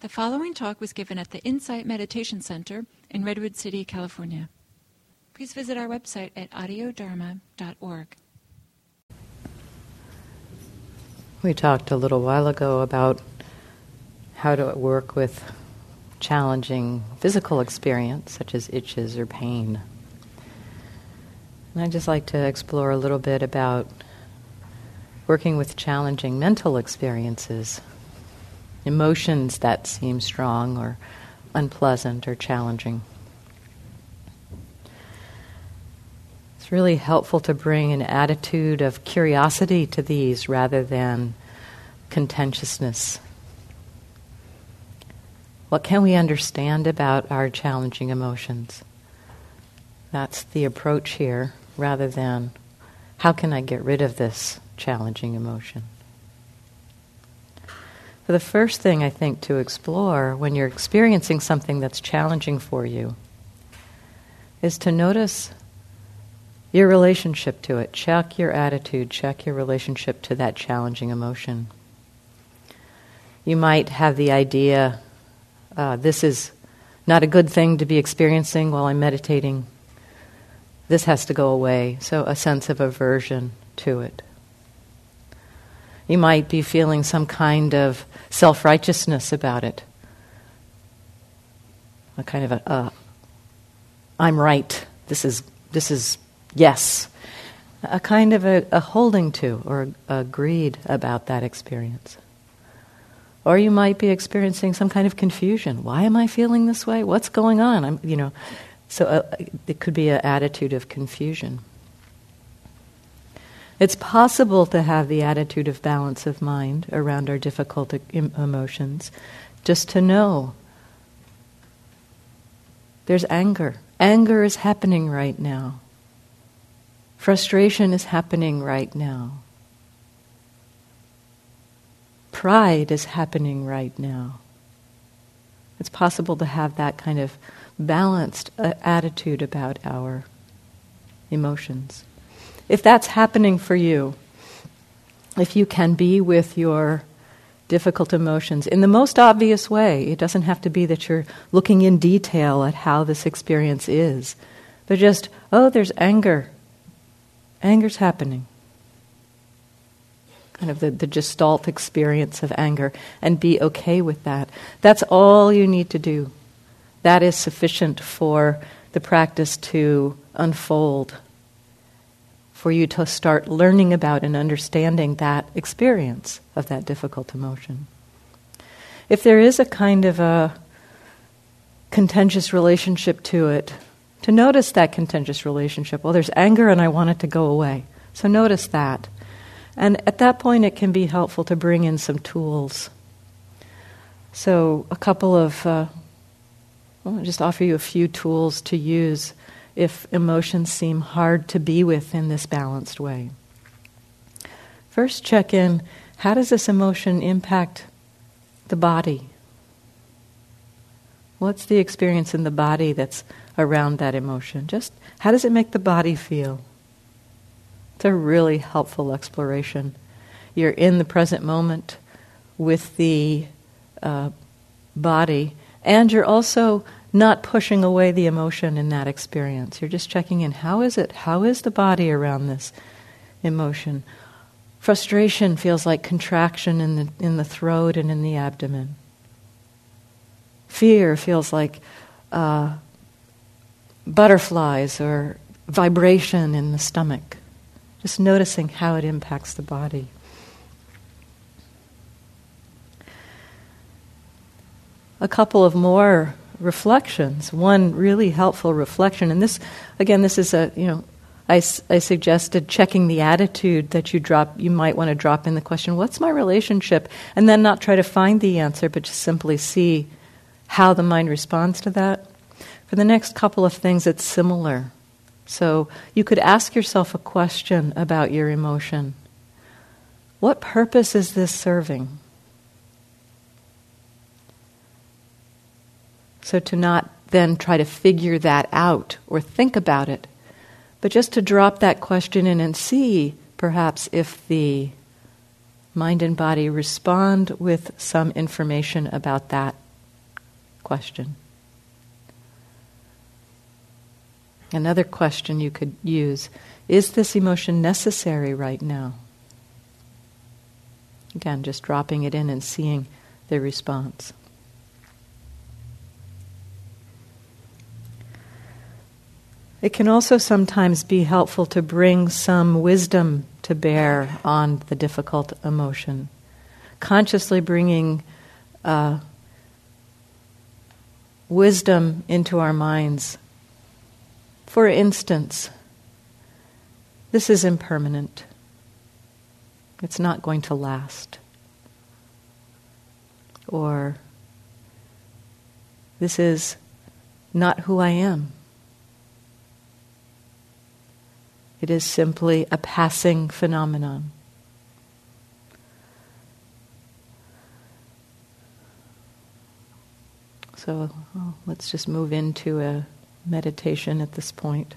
The following talk was given at the Insight Meditation Center in Redwood City, California. Please visit our website at audiodharma.org. We talked a little while ago about how to work with challenging physical experience, such as itches or pain. And I'd just like to explore a little bit about working with challenging mental experiences, emotions that seem strong or unpleasant or challenging. It's really helpful to bring an attitude of curiosity to these rather than contentiousness. What can we understand about our challenging emotions? That's the approach here rather than how can I get rid of this challenging emotion? So, the first thing I think to explore when you're experiencing something that's challenging for you is to notice your relationship to it. Check your attitude, check your relationship to that challenging emotion. You might have the idea uh, this is not a good thing to be experiencing while I'm meditating. This has to go away. So, a sense of aversion to it. You might be feeling some kind of self righteousness about it. A kind of a, uh, I'm right. This is, this is yes. A kind of a, a holding to or a, a greed about that experience. Or you might be experiencing some kind of confusion. Why am I feeling this way? What's going on? I'm, you know, so uh, it could be an attitude of confusion. It's possible to have the attitude of balance of mind around our difficult emotions, just to know there's anger. Anger is happening right now. Frustration is happening right now. Pride is happening right now. It's possible to have that kind of balanced uh, attitude about our emotions if that's happening for you, if you can be with your difficult emotions in the most obvious way, it doesn't have to be that you're looking in detail at how this experience is, but just, oh, there's anger. Anger's happening. Kind of the, the gestalt experience of anger, and be okay with that. That's all you need to do. That is sufficient for the practice to unfold for you to start learning about and understanding that experience of that difficult emotion. If there is a kind of a contentious relationship to it, to notice that contentious relationship. Well, there's anger and I want it to go away. So notice that. And at that point, it can be helpful to bring in some tools. So, a couple of, uh, I'll just offer you a few tools to use if emotions seem hard to be with in this balanced way. First, check in how does this emotion impact the body? What's the experience in the body that's around that emotion? Just how does it make the body feel? It's a really helpful exploration. You're in the present moment with the uh, body, and you're also not pushing away the emotion in that experience. You're just checking in. How is it? How is the body around this emotion? Frustration feels like contraction in the, in the throat and in the abdomen. Fear feels like uh, butterflies or vibration in the stomach. Just noticing how it impacts the body. A couple of more reflections. One really helpful reflection, and this, again, this is a, you know, I, I suggested checking the attitude that you drop, you might want to drop in the question, what's my relationship? And then not try to find the answer, but just simply see how the mind responds to that. For the next couple of things, it's similar. So you could ask yourself a question about your emotion. What purpose is this serving? So to not then try to figure that out or think about it, but just to drop that question in and see perhaps if the mind and body respond with some information about that question. Another question you could use is this emotion necessary right now? Again, just dropping it in and seeing the response. It can also sometimes be helpful to bring some wisdom to bear on the difficult emotion. Consciously bringing uh, wisdom into our minds. For instance, this is impermanent. It's not going to last. Or, this is not who I am. It is simply a passing phenomenon. So let's just move into a meditation at this point.